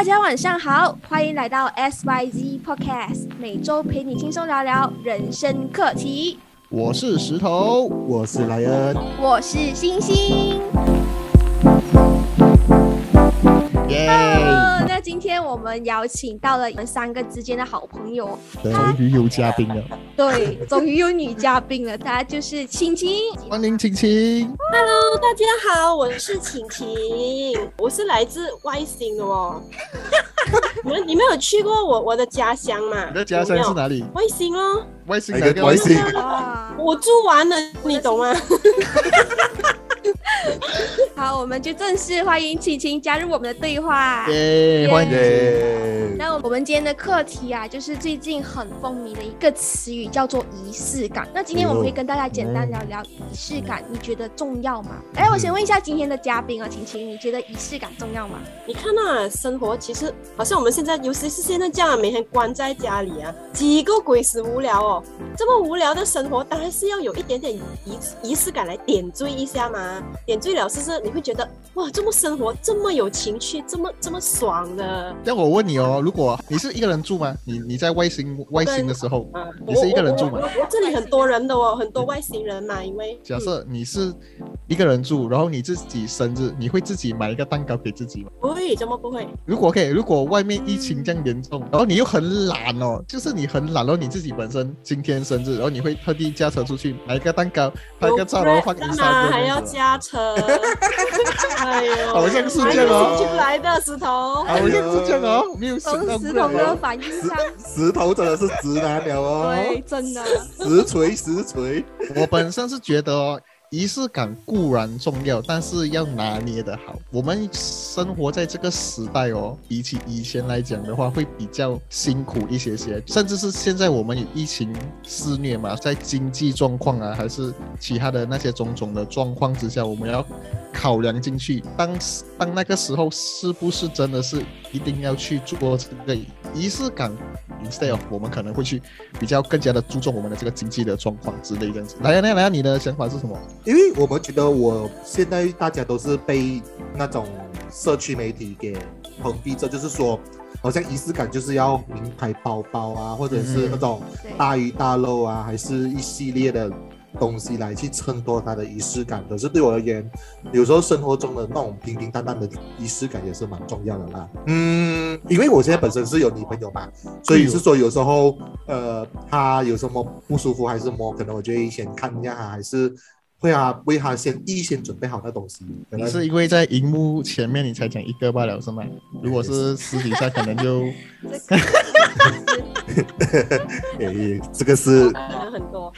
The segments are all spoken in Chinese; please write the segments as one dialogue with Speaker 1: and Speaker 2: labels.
Speaker 1: 大家晚上好，欢迎来到 SYZ Podcast，每周陪你轻松聊聊人生课题。
Speaker 2: 我是石头，
Speaker 3: 我是莱恩，
Speaker 1: 我是星星。
Speaker 2: 耶！
Speaker 1: 呃，那今天我们邀请到了我们三个之间的好朋友，
Speaker 2: 终于有嘉宾了，
Speaker 1: 对，终于有女嘉宾了，她就是晴晴。
Speaker 2: 欢迎晴晴。
Speaker 4: Hello，大家好，我是晴晴，我是来自外星的哦。你们你们有去过我我的家乡吗？
Speaker 2: 你的家乡是哪里？
Speaker 4: 外星哦，
Speaker 2: 外星
Speaker 3: 哪
Speaker 2: 哪个
Speaker 3: 个外星？
Speaker 1: 哇，
Speaker 4: 我住完了，你懂吗？
Speaker 1: 好，我们就正式欢迎晴晴加入我们的对话。
Speaker 2: 耶！欢迎。
Speaker 3: 耶！
Speaker 1: 那我们今天的课题啊，就是最近很风靡的一个词语，叫做仪式感。那今天我们会跟大家简单聊聊仪式感，你觉得重要吗？哎，我先问一下今天的嘉宾啊，晴晴，你觉得仪式感重要吗？
Speaker 4: 你看啊，生活其实好像我们现在，尤其是现在这样，每天关在家里啊，几个鬼死无聊哦。这么无聊的生活，当然是要有一点点仪仪式感来点缀一下嘛。点缀了，是不是你会觉得哇，这么生活这么有情趣，这么这么爽的？
Speaker 2: 那我问你哦，如果你是一个人住吗？你你在外星外星的时候，
Speaker 4: 啊，
Speaker 2: 你是一个人住吗
Speaker 4: 这里很多人的哦，很多外星人嘛，因为
Speaker 2: 假设你是一个人住，然后你自己生日，你会自己买一个蛋糕给自己吗？
Speaker 4: 不会，怎么不会？
Speaker 2: 如果可以，如果外面疫情这样严重，然后你又很懒哦，就是你很懒，然后你自己本身今天生日，然后你会特地驾车出去买一个蛋糕，拍个照，然后放
Speaker 4: 干
Speaker 2: 一
Speaker 4: 嘛还要
Speaker 2: 三个。
Speaker 4: 加成？哎呦，
Speaker 2: 好像是这样哦
Speaker 4: 进来的石头。
Speaker 2: 好像是这样哦，没有想到
Speaker 1: 石头的反应上，
Speaker 3: 石头真的是直男了哦，
Speaker 1: 对，真的。
Speaker 3: 实锤实锤。
Speaker 2: 我本身是觉得哦，仪式感固然重要，但是要拿捏的好。我们生活在这个时代哦，比起以前来讲的话，会比较辛苦一些些，甚至是现在我们有疫情肆虐嘛，在经济状况啊，还是其他的那些种种的状况之下，我们要考量进去。当当那个时候，是不是真的是一定要去做这个仪式感？instead of 我们可能会去比较更加的注重我们的这个经济的状况之类这样子。来呀来呀来呀，你的想法是什么？
Speaker 3: 因为我们觉得我现在大家都是被那种社区媒体给蒙蔽着，就是说，好像仪式感就是要名牌包包啊，或者是那种大鱼大肉啊，还是一系列的东西来去衬托它的仪式感。可是对我而言，有时候生活中的那种平平淡淡的仪式感也是蛮重要的啦。嗯，因为我现在本身是有女朋友嘛，所以是说有时候呃，她有什么不舒服还是什么，可能我就会先看一下她，还是会啊为她先预先准备好那东西。可
Speaker 2: 你
Speaker 3: 能
Speaker 2: 是因为在荧幕前面你才讲一个罢了是吗？如果是私底下可能就
Speaker 3: 诶，这个是
Speaker 4: 可能很多，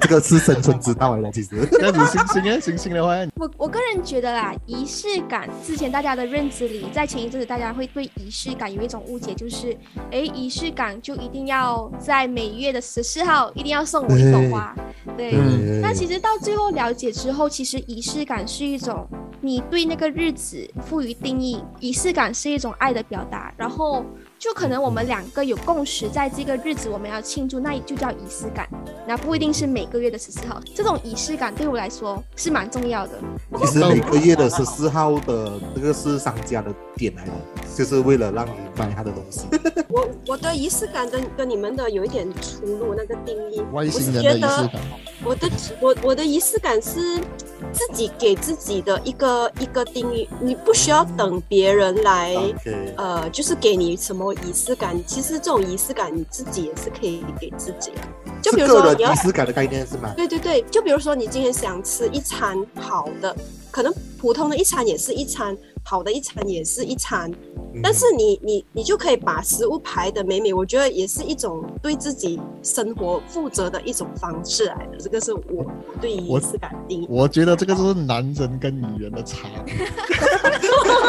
Speaker 3: 这个是生存之道了，其实。
Speaker 2: 这样子星星啊星星的话，
Speaker 1: 我我个人觉得啦，仪式感之前大家的认知里，在前一阵子大家会对仪式感有一种误解，就是哎，仪式感就一定要在每月的十四号一定要送我一朵花，对。
Speaker 2: 嗯。
Speaker 1: 那其实到最后了解之后，其实仪式感是一种你对那个日子赋予定义，仪式感是一种爱的表达，然后就可能我们两个有共识，在这个日子我们要庆祝，那就叫仪式感，那不一定是每个月的十四号。这种仪式感对我来说是蛮重要的。
Speaker 3: 其实每个月的十四号的这个是商家的点来的，就是为了让你买他的东西。
Speaker 4: 我我的仪式感跟跟你们的有一点出入，那个定义。
Speaker 2: 外星
Speaker 4: 我是
Speaker 2: 人的仪式
Speaker 4: 觉得
Speaker 2: 感，
Speaker 4: 我的我我的仪式感是自己给自己的一个一个定义，你不需要等别人来。呃，就是给你什么仪式感，其实这种仪式感你自己也是可以给自己的。就比如
Speaker 3: 个人
Speaker 4: 说你要
Speaker 3: 仪式感的概念是吗？
Speaker 4: 对对对，就比如说你今天想吃一餐好的，可能普通的一餐也是一餐，好的一餐也是一餐，
Speaker 3: 嗯
Speaker 4: 但是你你你就可以把食物排的美美，我觉得也是一种对自己生活负责的一种方式来的。这个是我我对仪
Speaker 2: 我
Speaker 4: 式感的定义。
Speaker 2: 我觉得这个就是男人跟女人的差别，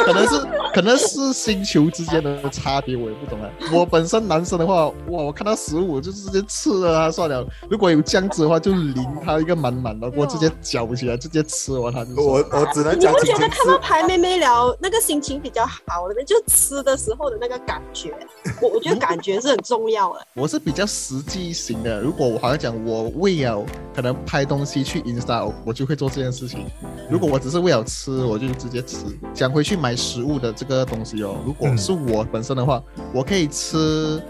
Speaker 2: 可能是可能是星球之间的差别，我也不懂啊。我本身男生的话，哇，我看到食物我就直接吃了它算了。如果有酱汁的话，就淋它一个满满的，我直接搅起来，直接吃完它就。
Speaker 3: 我我只能
Speaker 4: 你不觉得看到排妹妹聊那个心情比较好了吗？就吃的时候的那个感觉，我我觉得感觉是很重要的。
Speaker 2: 我是比较实际型的。如果我好像讲我为了可能拍东西去 Insta，我我就会做这件事情。如果我只是为了吃，我就直接吃。讲回去买食物的这个东西哦，如果是我本身的话，我可以吃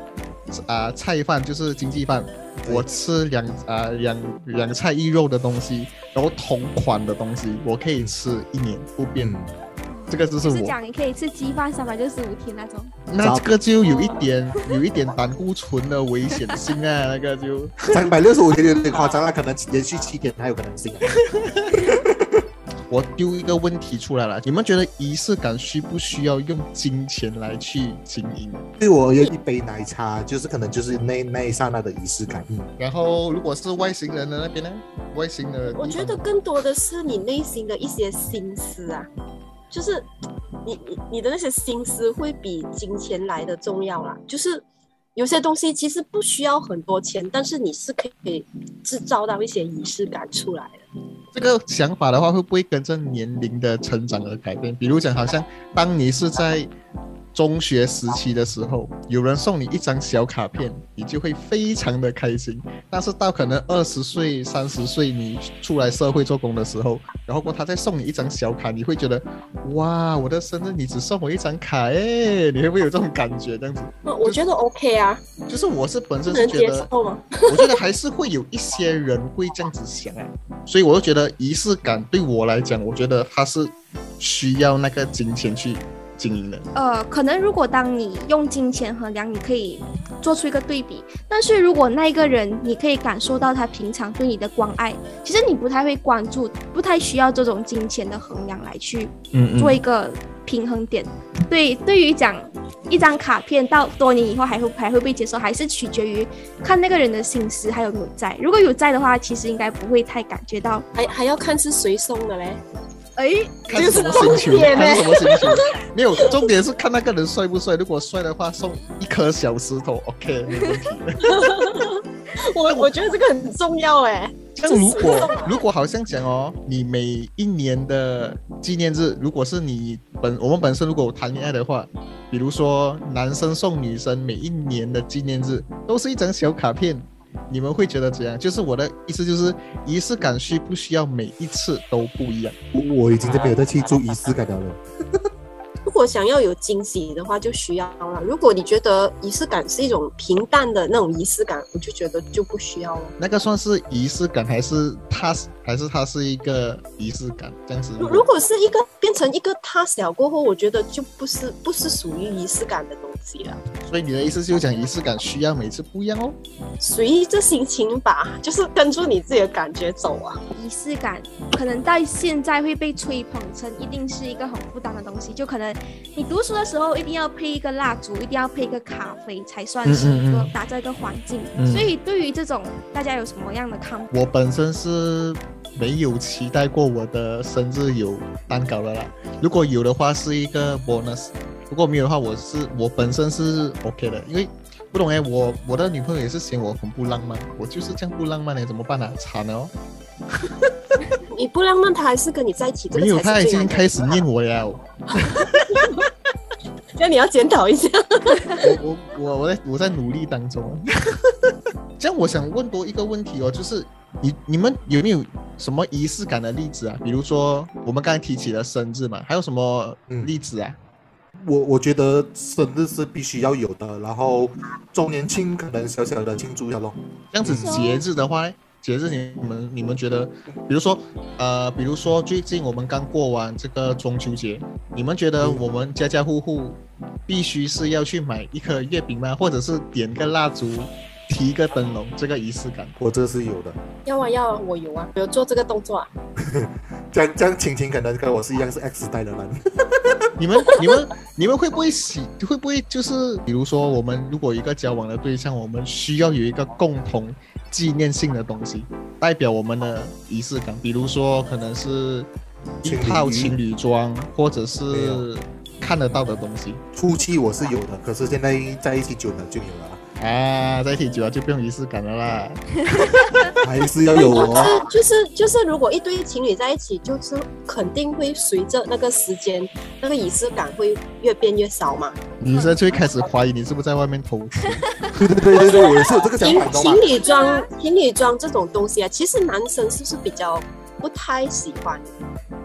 Speaker 2: 啊、菜饭，就是经济饭，我吃两啊两两菜一肉的东西，然后同款的东西，我可以吃一年不变。
Speaker 3: 嗯，
Speaker 2: 这个就是我。
Speaker 1: 就是讲你可以吃鸡饭三百六十五天那种。
Speaker 2: 那这个就有一点有一点胆固醇的危险性啊，那个就。
Speaker 3: 三百六十五天有点夸张了，可能连续七天还有可能性。
Speaker 2: 我丢一个问题出来了，你们觉得仪式感需不需要用金钱来去经营？
Speaker 3: 对我有一杯奶茶，就是可能就是那那一刹那的仪式感。嗯，
Speaker 2: 然后如果是外星人的那边呢？外星的，
Speaker 4: 我觉得更多的是你内心的一些心思啊，就是你你你的那些心思会比金钱来的重要啦。就是有些东西其实不需要很多钱，但是你是可以制造到一些仪式感出来的。
Speaker 2: 这个想法的话，会不会跟着年龄的成长而改变？比如讲，好像当你是在中学时期的时候，有人送你一张小卡片，你就会非常的开心。但是到可能二十岁、三十岁，你出来社会做工的时候，然后过他再送你一张小卡，你会觉得，哇，我的生日你只送我一张卡，哎，你会不会有这种感觉？这样子，
Speaker 4: 那我觉得 OK 啊，
Speaker 2: 就是我是本身是觉得。我觉得还是会有一些人会这样子想啊，所以我就觉得仪式感对我来讲，我觉得它是需要那个金钱去经营的。
Speaker 1: 呃，可能如果当你用金钱衡量，你可以做出一个对比。但是如果那一个人，你可以感受到他平常对你的关爱，其实你不太会关注，不太需要这种金钱的衡量来去
Speaker 2: 嗯
Speaker 1: 做一个平衡点。对，对于讲一张卡片到多年以后还会还会被接受，还是取决于看那个人的心思还有没有在。如果有在的话，其实应该不会太感觉到。
Speaker 4: 还还要看是谁送的嘞。
Speaker 1: 哎，
Speaker 2: 看是什么星球，看是什么星球。没有，重点是看那个人帅不帅。如果帅的话，送一颗小石头，OK，没问题。
Speaker 4: 我我觉得这个很重要哎。
Speaker 2: 像如果如果好像讲哦，你每一年的纪念日，如果是你本我们本身如果谈恋爱的话，比如说男生送女生每一年的纪念日都是一张小卡片，你们会觉得怎样？就是我的意思就是仪式感需不需要每一次都不一样？
Speaker 3: 我已经这边有在去做仪式感了。
Speaker 4: 如果想要有惊喜的话，就需要了。如果你觉得仪式感是一种平淡的那种仪式感，我就觉得就不需要了。
Speaker 2: 那个算是仪式感，还是它还是它是一个仪式感？这样子。
Speaker 4: 如如果是一个变成一个 task 了过后，我觉得就不是不是属于仪式感的东西了。
Speaker 2: 所以你的意思就是讲仪式感需要每次不一样哦？
Speaker 4: 随着心情吧，就是跟住你自己的感觉走啊。
Speaker 1: 仪式感可能在现在会被吹捧成一定是一个很负担的东西，就可能你读书的时候一定要配一个蜡烛，一定要配一个咖啡，才算是一个打造一个环境。
Speaker 2: 嗯
Speaker 1: 所以对于这种大家有什么样的看法？
Speaker 2: 我本身是没有期待过我的生日有蛋糕的啦。如果有的话，是一个 bonus；如果没有的话，我是我本身是 OK 的，因为不懂哎，我我的女朋友也是嫌我很不浪漫，我就是这样不浪漫的，怎么办呢、惨了哦！
Speaker 4: 你不浪漫，他还是跟你在一起，这个
Speaker 2: 没有，他已经开始念我了。
Speaker 4: 那你要检讨一下。
Speaker 2: 我我我我在我在努力当中。这样，我想问多一个问题哦，就是你你们有没有什么仪式感的例子啊？比如说我们刚才提起了生日嘛，还有什么
Speaker 3: 嗯
Speaker 2: 例子啊？
Speaker 3: 我我觉得生日是必须要有的，然后周年庆可能小小的庆祝一下咯。
Speaker 2: 这样子节日的话呢，节日你们你们觉得，比如说呃，比如说最近我们刚过完这个中秋节，你们觉得
Speaker 3: 嗯
Speaker 2: 我们家家户户必须是要去买一颗月饼吗？或者是点个蜡烛，提一个灯笼，这个仪式感？
Speaker 3: 我这是有的。
Speaker 4: 要啊要啊，我有啊，我有做这个动作啊。
Speaker 3: 这 样这样，晴晴可能跟我是一样是 X 代的人。
Speaker 2: 你们、你们、你们会不会喜？会不会就是，比如说，我们如果一个交往的对象，我们需要有一个共同纪念性的东西，代表我们的仪式感。比如说，可能是一套情侣装，或者是看得到的东西
Speaker 3: 初期我是有的，可是现在在一起久了就有了，
Speaker 2: 啊，在一起久了就不用仪式感了啦。
Speaker 3: 还是要有哦。
Speaker 4: 就是就是就是，如果一对情侣在一起，就是肯定会随着那个时间，那个仪式感会越变越少嘛。
Speaker 2: 女生就会开始怀疑你是不是在外面偷吃。
Speaker 3: 对对对对对，我也是有这个想
Speaker 4: 情
Speaker 3: 法，
Speaker 4: 情？侣装情侣装这种东西啊，其实男生是不是比较不太喜欢？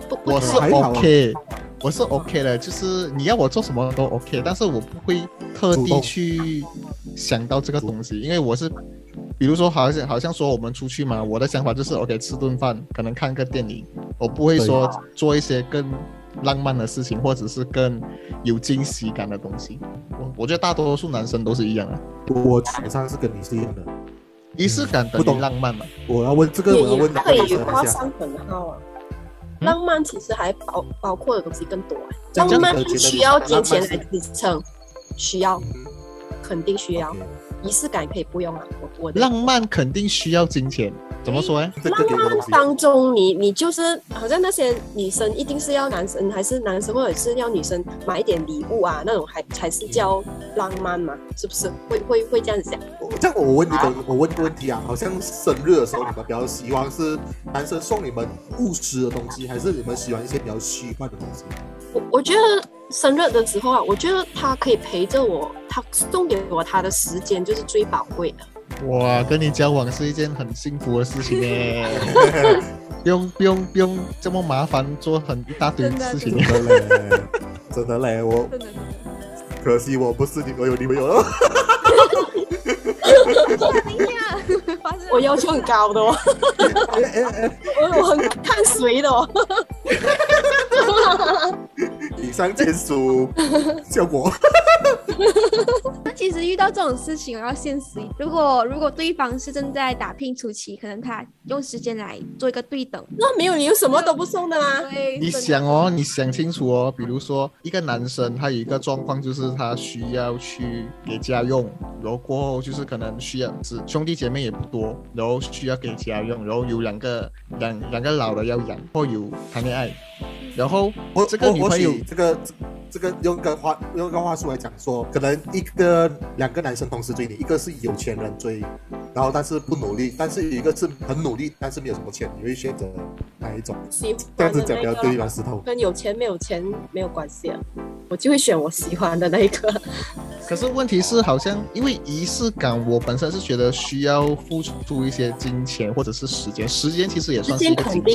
Speaker 4: 不不
Speaker 2: 我是 OK，我是 OK 的，就是你要我做什么都 OK，但是我不会特地去想到这个东西，因为我是，比如说好像好像说我们出去嘛，我的想法就是 OK 吃顿饭，可能看个电影，我不会说做一些更浪漫的事情，或者是更有惊喜感的东西。我我觉得大多数男生都是一样的，
Speaker 3: 我基本上是跟你是一样的。
Speaker 2: 仪式感等于
Speaker 3: 不懂
Speaker 2: 浪漫嘛。
Speaker 3: 我要问这个，
Speaker 4: 也
Speaker 3: 我要问
Speaker 4: 也可以
Speaker 3: 女生一下，
Speaker 4: 画上等号啊。
Speaker 2: 嗯
Speaker 4: 浪漫其实还包包括的东西更多啊。
Speaker 3: 这样
Speaker 4: 浪漫需要金钱来支撑，需要，
Speaker 3: 嗯
Speaker 4: 肯定需要。仪式感可以不用啊，我我
Speaker 2: 浪漫肯定需要金钱，怎么说呢？
Speaker 3: 这个给我东西，
Speaker 4: 当中你，你就是好像那些女生一定是要男生，还是男生或者是要女生买一点礼物啊，那种还才是叫浪漫嘛？是不是？会会会这样子讲？
Speaker 3: 我这样我问你个，我问一个问题啊，好像生日的时候你们比较喜欢是男生送你们物质的东西，还是你们喜欢一些比较虚幻的东西？
Speaker 4: 我我觉得生日的时候啊，我觉得他可以陪着我，他送给我他的时间就是最宝贵的。
Speaker 2: 哇，跟你交往是一件很幸福的事情耶，不用不用不用这么麻烦做很一大堆事情
Speaker 3: 真。的嘞，真的嘞，我。可惜我不是你，我有女朋友了。
Speaker 4: 我要求很高的哦，我我很看谁的哦。
Speaker 3: 以上签署效果。
Speaker 1: 那其实遇到这种事情，我要现实一点。如果如果对方是正在打拼初期，可能他用时间来做一个对等。
Speaker 4: 那没有理由什么都不送的啦。
Speaker 1: 对，
Speaker 2: 你想哦，你想清楚哦。比如说，一个男生他有一个状况，就是他需要去给家用，然后过后就是可能需要是兄弟姐妹也不多，然后需要给家用，然后有两个两两个老的要养，或有谈恋爱，然后
Speaker 3: 我
Speaker 2: 这个女
Speaker 3: 我
Speaker 2: 朋友
Speaker 3: 这个这个用个话用个话术来讲说，可能一个两个男生同时追你，一个是有钱人追，然后但是不努力，但是有一个是很努力，但是没有什么钱，你会选择哪一种？
Speaker 4: 喜
Speaker 3: 这样子讲比较对吧？石头？
Speaker 4: 跟有钱没有钱没有关系啊，我就会选我喜欢的那一个。
Speaker 2: 可是问题是，好像因为仪式感，我本身是觉得需要付出一些金钱或者是时间，时间其实也算是一个金钱。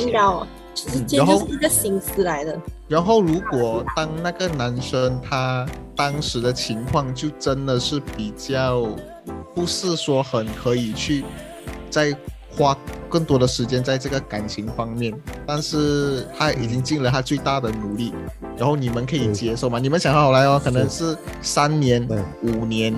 Speaker 4: 时间
Speaker 2: 然后
Speaker 4: 就是一个心思来的。
Speaker 2: 然后，如果当那个男生他当时的情况就真的是比较不是说很可以去再花更多的时间在这个感情方面，但是他已经尽了他最大的努力，然后你们可以接受吗？你们想好来哦，可能是三年、五年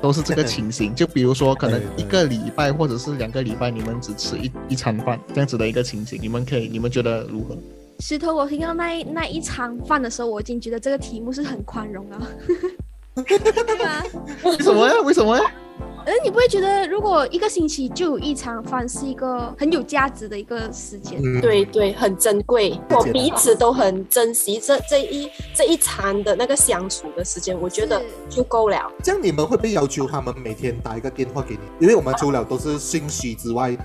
Speaker 2: 都是这个情形，就比如说可能一个礼拜或者是两个礼拜，你们只吃一一餐饭这样子的一个情形，你们可以，你们觉得如何？
Speaker 1: 石头，我听到那一那一餐饭的时候，我已经觉得这个题目是很宽容了，对吗？
Speaker 2: 为什么呀？为什么呀？
Speaker 1: 呃，你不会觉得如果一个星期就有一场饭是一个很有价值的一个时间？
Speaker 3: 嗯，
Speaker 4: 对对，很珍贵，我彼此都很珍惜这这一这一餐的那个相处的时间，我觉得
Speaker 1: 是
Speaker 4: 就够了。
Speaker 3: 这样你们会不会要求他们每天打一个电话给你？因为我们除了都是信息之外，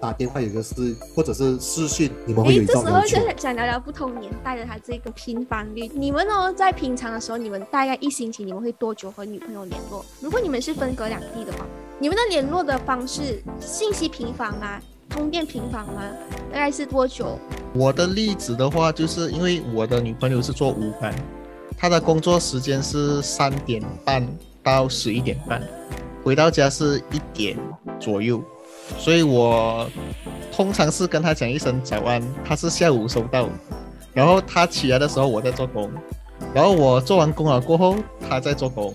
Speaker 3: 打电话有一个是或者是视讯，你们会有
Speaker 1: 诶，
Speaker 3: 一
Speaker 1: 这时候就。想聊聊不同年代的他这个频繁率。你们哦，在平常的时候，你们大概一星期你们会多久和女朋友联络？如果你们是分隔两地的话，你们的联络的方式，信息频繁吗？通电频繁吗？大概是多久？
Speaker 2: 我的例子的话，就是因为我的女朋友是做午班，她的工作时间是三点半到十一点半，回到家是一点左右，所以我通常是跟他讲一声早安，他是下午收到，然后他起来的时候我在做工，然后我做完工了过后他在做工。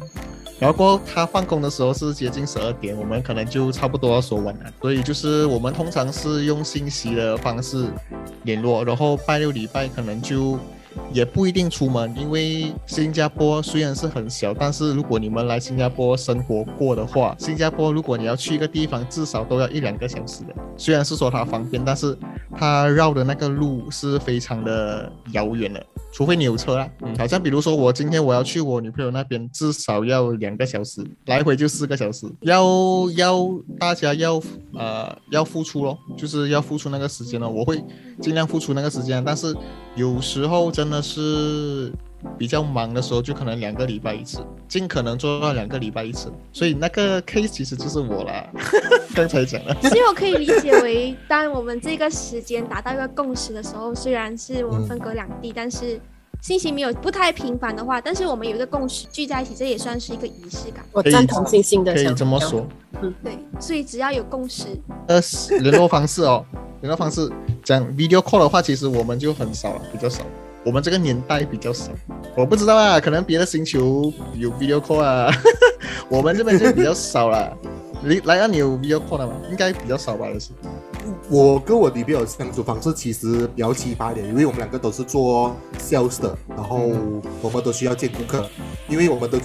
Speaker 2: 然后过后，他放工的时候是接近十二点，我们可能就差不多要说晚安。所以就是我们通常是用信息的方式联络，然后拜六礼拜可能就也不一定出门，因为新加坡虽然是很小，但是如果你们来新加坡生活过的话，新加坡如果你要去一个地方，至少都要一两个小时的。虽然是说它方便，但是它绕的那个路是非常的遥远的。除非你有车啦，嗯，好像比如说我今天我要去我女朋友那边，至少要两个小时，来回就四个小时，要要大家要呃要付出咯，就是要付出那个时间咯，我会尽量付出那个时间，但是有时候真的是比较忙的时候，就可能两个礼拜一次，尽可能做到两个礼拜一次，所以那个 case 其实就是我啦，刚才讲了。
Speaker 1: 所以我可以理解为，当我们这个时间达到一个共识的时候，虽然是我们分隔两地，但是信息没有不太频繁的话，但是我们有一个共识聚在一起，这也算是一个仪式感。
Speaker 4: 我赞同星星的
Speaker 2: 可以
Speaker 4: 想。
Speaker 2: 这么说。
Speaker 1: 嗯对，所以只要有共识，
Speaker 2: 呃，联络方式哦，联络方式讲 video call 的话，其实我们就很少了，比较少。我们这个年代比较少，我不知道啊，可能别的星球有 video call 啊，我们这边就比较少了。你来啊你有 video call 的吗？应该比较少吧，也是。
Speaker 3: 我跟我女朋友相处方式其实比较奇葩一点，因为我们两个都是做 sales 的，然后我们都需要见顾客，因为我们都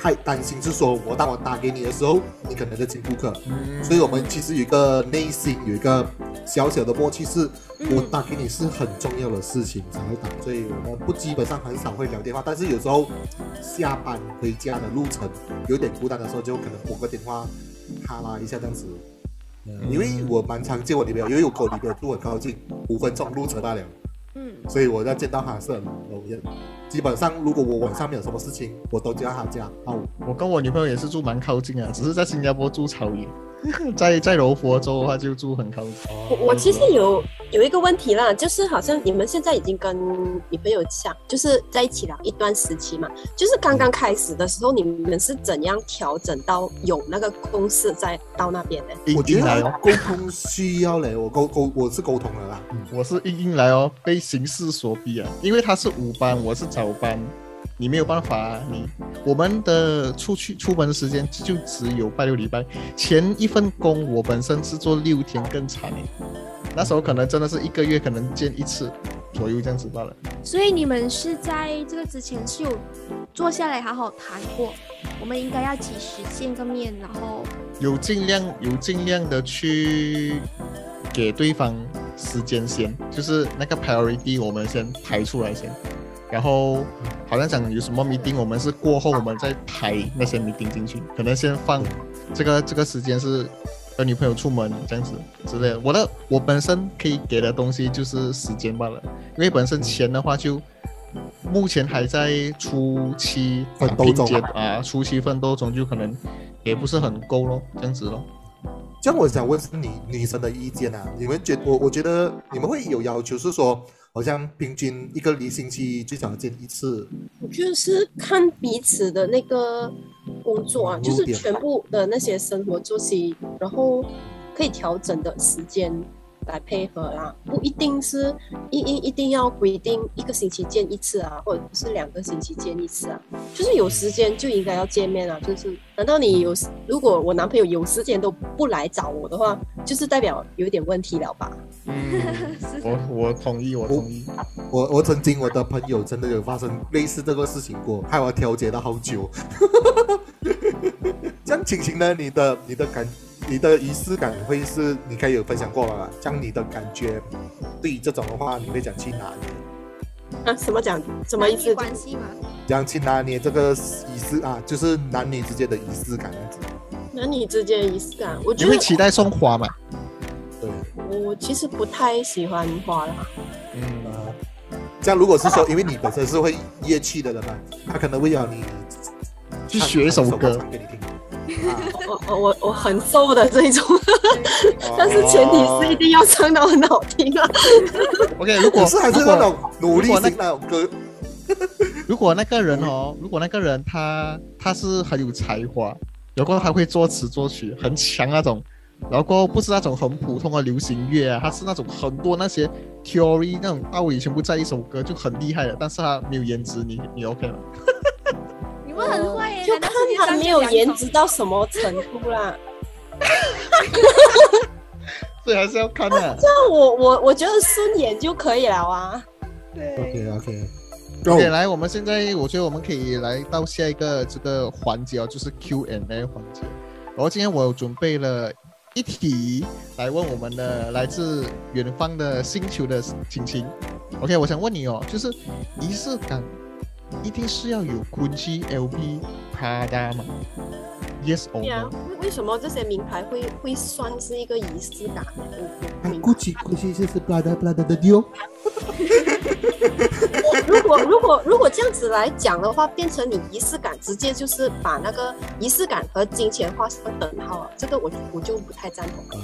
Speaker 3: 太担心是说我当我打给你的时候，你可能在见顾客，所以我们其实有一个内心有一个小小的默契是，我打给你是很重要的事情才会打，所以我们不基本上很少会聊电话，但是有时候下班回家的路程有点孤单的时候，就可能拨个电话哈拉一下这样子。嗯因为我蛮常见我女朋友，因为我跟我女朋友住很靠近，五分钟路程罢了，
Speaker 1: 嗯，
Speaker 3: 所以我要见到她是很容易的。基本上，如果我晚上没有什么事情，我都叫他家。哦，
Speaker 2: 我跟我女朋友也是住蛮靠近啊，只是在新加坡住超远，在在柔佛州的话就住很靠近。
Speaker 4: 我我其实有有一个问题啦，就是好像你们现在已经跟女朋友相，就是在一起了一段时期嘛，就是刚刚开始的时候，你们是怎样调整到有那个共识再到那边的？
Speaker 3: 我觉得沟通需要嘞，我沟沟我是沟通了啦。嗯，
Speaker 2: 我是硬硬来哦，被形势所逼啊，因为他是五班，我是早班，你没有办法、啊，你我们的出去出门的时间就只有拜六礼拜。前一份工我本身是做六天更长诶，那时候可能真的是一个月可能见一次左右这样子罢了。
Speaker 1: 所以你们是在这个之前是有坐下来好好谈过，我们应该要几时见个面，然后
Speaker 2: 有尽量有尽量的去给对方时间先，就是那个 priority 我们先排出来先，然后好像讲有什么 meeting，我们是过后我们再排那些 meeting 进去，可能先放这个这个时间是跟女朋友出门这样子之类的。我的我本身可以给的东西就是时间罢了，因为本身钱的话就。目前还在初期
Speaker 3: 奋斗中
Speaker 2: 拼阶啊，初期奋斗中就可能也不是很够咯，这样子咯。
Speaker 3: 这样我想问是你女生的意见啊？你们觉我我觉得你们会有要求是说，好像平均一个星期最少见一次，
Speaker 4: 我觉得是看彼此的那个工作啊，就是全部的那些生活作息，然后可以调整的时间来配合啦，不一定是一一一定要规定一个星期见一次啊，或者是两个星期见一次啊，就是有时间就应该要见面啊，就是难道你有如果我男朋友有时间都不来找我的话，就是代表有点问题了吧？
Speaker 2: 嗯，我我同意，我同意。
Speaker 3: 我我曾经我的朋友真的有发生类似这个事情过，害我调节了好久。这样情形呢，你的你的感你的仪式感会是你可以有分享过了，像你的感觉对于这种的话，你会讲去哪里？
Speaker 4: 啊，什么讲什么意思？
Speaker 1: 关系
Speaker 3: 吗？讲去拿捏这个仪式啊，就是男女之间的仪式感这样子。
Speaker 4: 男女之间的仪式感，我觉得
Speaker 2: 你会期待送花吗？
Speaker 3: 对，
Speaker 4: 我其实不太喜欢花啦。
Speaker 2: 嗯，
Speaker 3: 呃，这样如果是说，因为你本身是会乐器的人嘛，他可能会要你
Speaker 2: 去学一首歌
Speaker 3: 唱给你听。
Speaker 4: 我我我我很瘦的这一种，
Speaker 3: 啊
Speaker 4: 但是前提是一定要唱到很好听啊。
Speaker 2: OK，如果
Speaker 3: 我是还是
Speaker 2: 如果
Speaker 3: 那种努力
Speaker 2: 如果那
Speaker 3: 型那种歌，
Speaker 2: 如果那个人哦，如果那个人他他是很有才华，然后他会作词作曲，很强那种，然后不是那种很普通的流行乐啊，他是那种很多那些 theory 那种道理全部在一首歌就很厉害的，但是他没有颜值，你你 OK 吗？
Speaker 4: 就看他没有颜值到什么程度啦。
Speaker 2: 所以还是要看的、
Speaker 4: 这样我我我觉得顺眼就可以了啊。
Speaker 1: 对
Speaker 3: ，OK
Speaker 2: OK，OK，来，我们现在我觉得我们可以来到下一个这个环节哦，就是 Q&A 环节。然后今天我有准备了一题来问我们的来自远方的星球的亲亲。OK，我想问你哦，就是仪式感一定是要有 Gucci、LV、Prada 吗？Yes or
Speaker 4: 对啊
Speaker 2: no？，
Speaker 4: 为为什么这些名牌会会算是一个仪式感呢？我我不明白
Speaker 3: 估计估计就是 Prada Prada 的丢。
Speaker 4: 如果如果如果这样子来讲的话，变成你仪式感直接就是把那个仪式感和金钱画上等号啊，这个我我就不太赞同。
Speaker 3: 呃，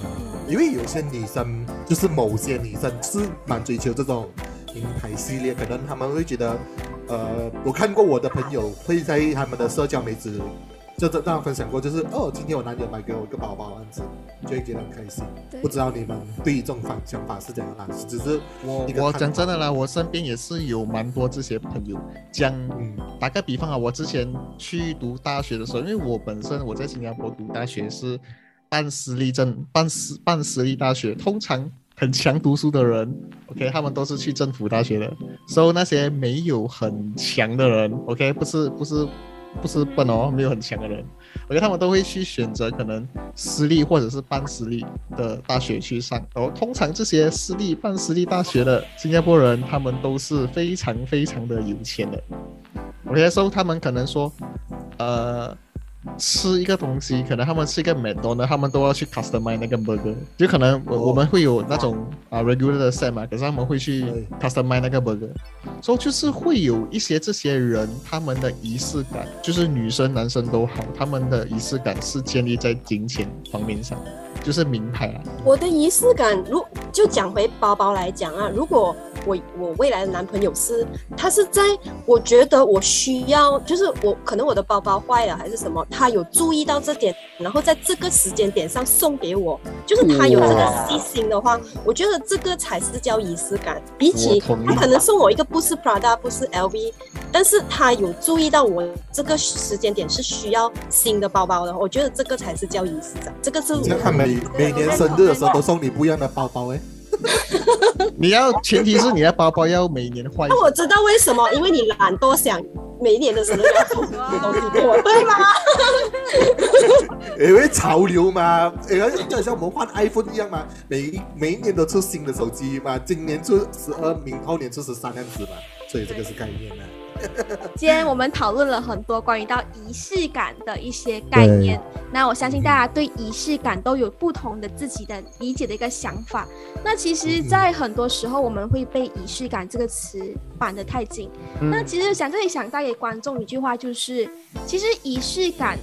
Speaker 3: 因为有些女生就是某些女生是蛮追求这种名牌系列，可能他们会觉得，呃，我看过我的朋友会在他们的社交媒体就这样分享过，就是哦，今天我男友买给我一个包包，这样子就会觉得很开心。不知道你们对于这种方想法是怎样啦？只是
Speaker 2: 我我讲真的啦，我身边也是有蛮多这些朋友。讲
Speaker 3: 嗯
Speaker 2: 打个比方啊，我之前去读大学的时候，因为我本身我在新加坡读大学是办私立证办私办私立大学，通常很强读书的人，OK，他们都是去政府大学的，所以那些没有很强的人，OK，不是不是不是笨哦，没有很强的人。我觉得他们都会去选择可能私立或者是半私立的大学去上，然后通常这些私立半私立大学的新加坡人，他们都是非常非常的有钱的。OK，所以他们可能说，呃，吃一个东西，可能他们吃一个 McDonald，他们都要去 customize 那个 burger，就可能我、
Speaker 3: 哦
Speaker 2: 我们会有那种啊 regular 的 set 嘛，可是他们会去 customize 那个 burger，所以就是会有一些这些人，他们的仪式感，就是女生男生都好，他们的仪式感是建立在金钱方面上，就是名牌啊。
Speaker 4: 我的仪式感，如就讲回包包来讲啊，如果我我未来的男朋友是他是在我觉得我需要，就是我可能我的包包坏了还是什么，他有注意到这点，然后在这个时间点上送给我，就是他有这个细心的话，我觉得这个才是叫仪式感。比起他可能送我一个不是 Prada 不是 LV，但是他有注意到我这个时间点是需要新的包包的，我觉得这个才是叫仪式感。这个是
Speaker 3: 你看他每每年生日的时候都送你不一样的包包 哎。
Speaker 2: 你要前提是你的包包要每年换
Speaker 4: 那我知道为什么，因为你懒惰想每一年的生日要送东西给我，对吗？
Speaker 3: 因为潮流嘛，哎，就好像我们换 iPhone 一样嘛，每一每一年都出新的手机嘛，今年出十二，明后年出十三样子嘛，所以这个是概念啊。
Speaker 1: 今天我们讨论了很多关于到仪式感的一些概念，那我相信大家对仪式感都有不同的自己的理解的一个想法。那其实，在很多时候我们会被仪式感这个词绑得太紧。那其实想这里想带给观众一句话，就是其实仪式感。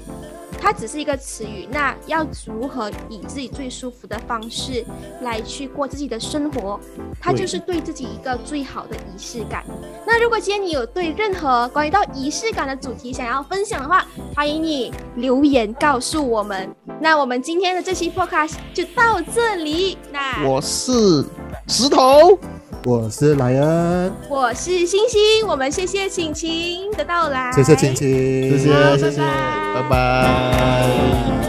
Speaker 1: 它只是一个词语，那要如何以自己最舒服的方式来去过自己的生活，它就是对自己一个最好的仪式感。那如果今天你有对任何关于到仪式感的主题想要分享的话，欢迎你留言告诉我们。那我们今天的这期 podcast 就到这里。那
Speaker 2: 我是石头，
Speaker 3: 我是莱恩，
Speaker 1: 我是星星，我们谢谢晴晴的到来，
Speaker 3: 谢谢青青，
Speaker 2: 谢谢
Speaker 1: 好
Speaker 2: 谢谢，
Speaker 1: 拜拜。
Speaker 2: 拜拜